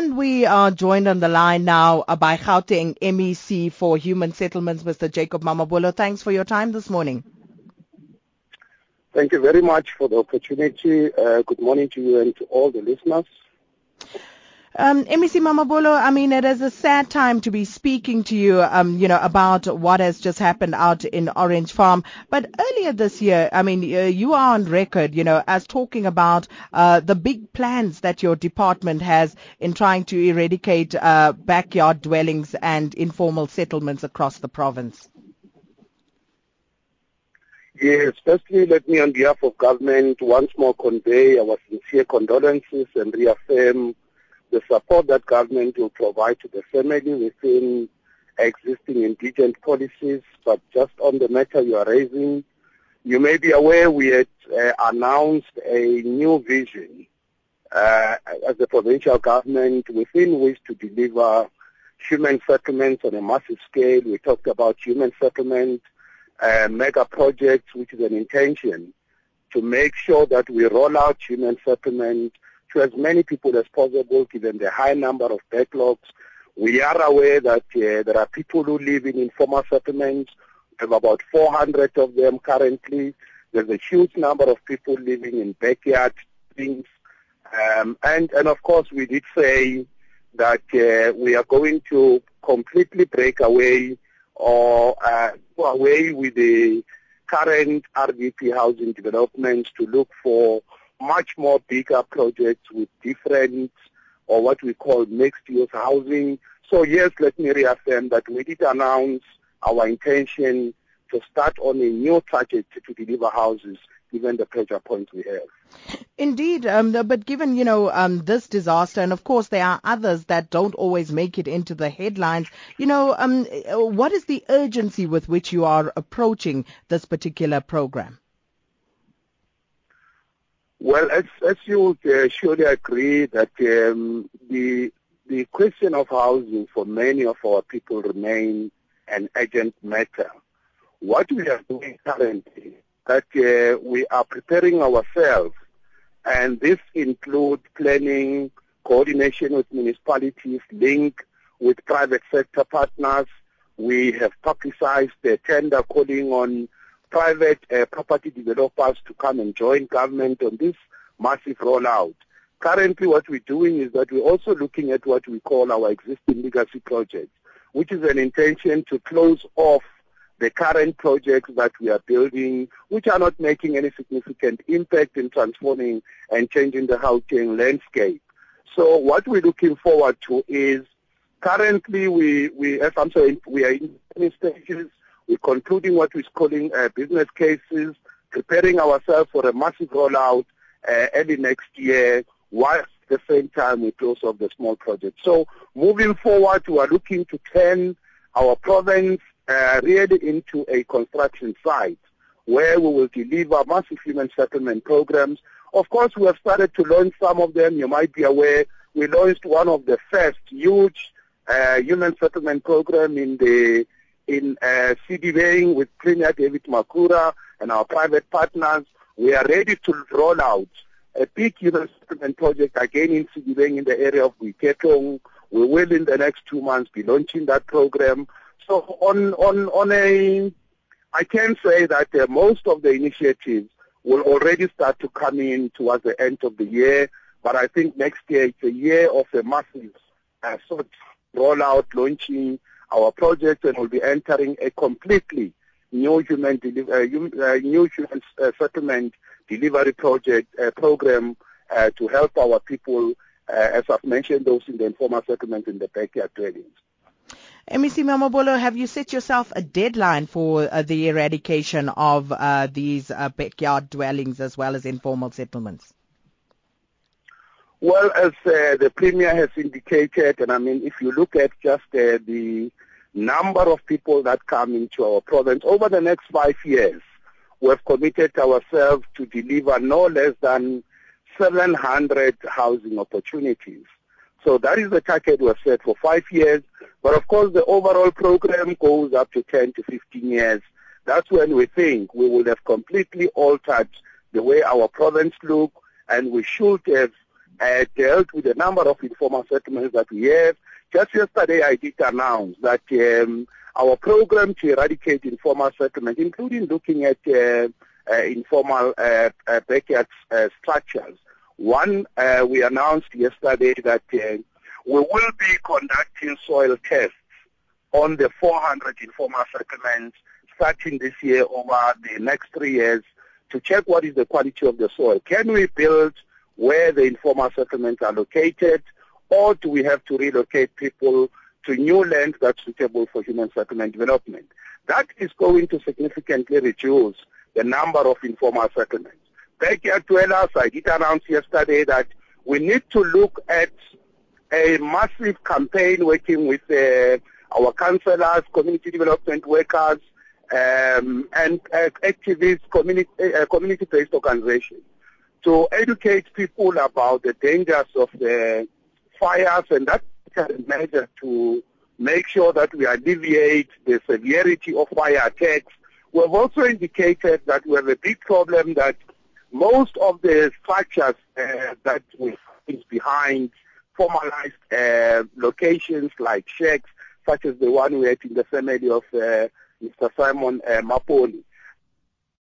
And we are joined on the line now by Gauteng MEC for Human Settlements, Mr. Jacob Mamabolo. Thanks for your time this morning. Thank you very much for the opportunity. Uh, good morning to you and to all the listeners. Um, MEC Mamabolo, I mean, it is a sad time to be speaking to you, um, you know, about what has just happened out in Orange Farm. But earlier this year, I mean, uh, you are on record, you know, as talking about uh, the big plans that your department has in trying to eradicate uh, backyard dwellings and informal settlements across the province. Yes, firstly, let me, on behalf of government, once more convey our sincere condolences and reaffirm the support that government will provide to the family within existing indigent policies. But just on the matter you are raising, you may be aware we had uh, announced a new vision uh, as the provincial government within which to deliver human settlements on a massive scale. We talked about human settlement, uh, mega projects, which is an intention to make sure that we roll out human settlement to as many people as possible given the high number of backlogs. We are aware that uh, there are people who live in informal settlements. We have about 400 of them currently. There's a huge number of people living in backyard things. Um, and, and of course, we did say that uh, we are going to completely break away or uh, go away with the current RDP housing developments to look for much more bigger projects with different or what we call mixed use housing. So yes, let me reaffirm that we did announce our intention to start on a new trajectory to deliver houses given the pressure points we have. Indeed, um, but given you know um, this disaster, and of course there are others that don't always make it into the headlines. You know, um, what is the urgency with which you are approaching this particular program? Well, as, as you uh, surely agree that um, the the question of housing for many of our people remain an urgent matter. What we are doing currently, that uh, we are preparing ourselves, and this includes planning, coordination with municipalities, link with private sector partners. We have publicized the tender calling on private uh, property developers to come and join government on this massive rollout. Currently what we're doing is that we're also looking at what we call our existing legacy projects, which is an intention to close off the current projects that we are building, which are not making any significant impact in transforming and changing the housing landscape. So what we're looking forward to is currently we, we as I'm saying, we are in stages we're concluding what we're calling uh, business cases, preparing ourselves for a massive rollout uh, early next year, whilst at the same time we close off the small projects. So moving forward, we are looking to turn our province uh, really into a construction site where we will deliver massive human settlement programs. Of course, we have started to launch some of them. You might be aware we launched one of the first huge uh, human settlement program in the in uh, Sedibeng with Premier David Makhura and our private partners. We are ready to roll out a big investment project again in Sedibeng in the area of Boiketong. We will in the next two months be launching that program. So on, on, on a, I can say that uh, most of the initiatives will already start to come in towards the end of the year. But I think next year it's a year of a massive uh, sort rollout, launching our project and will be entering a completely new human deli- uh, uh, new human uh, settlement delivery project uh, program uh, to help our people, uh, as I've mentioned, those in the informal settlement in the backyard dwellings. MEC Mamabolo, have you set yourself a deadline for the eradication of these backyard dwellings as well as informal settlements? Well, as uh, the Premier has indicated, and I mean, if you look at just uh, the number of people that come into our province over the next five years, we have committed ourselves to deliver no less than 700 housing opportunities. So that is the target we have set for five years. But of course, the overall program goes up to 10 to 15 years. That's when we think we will have completely altered the way our province look, and we should have uh, dealt with a number of informal settlements that we have. Just yesterday, I did announce that um, our program to eradicate informal settlement, including looking at uh, uh, informal uh, uh, backyard uh, structures. One, we announced yesterday that we will be conducting soil tests on the 400 informal settlements starting this year over the next three years to check what is the quality of the soil. Can we build where the informal settlements are located, or do we have to relocate people to new land that's suitable for human settlement development? That is going to significantly reduce the number of informal settlements. Backyard dwellers, I did announce yesterday that we need to look at a massive campaign working with uh, our councillors, community development workers, um, and uh, activists, community, uh, community-based organizations to educate people about the dangers of the fires and that measure to make sure that we alleviate the severity of fire attacks. We have also indicated that we have a big problem that most of the structures uh, that we find behind formalized uh, locations like shacks, such as the one we had in the family of uh, Mr. Simon uh, Mapoli,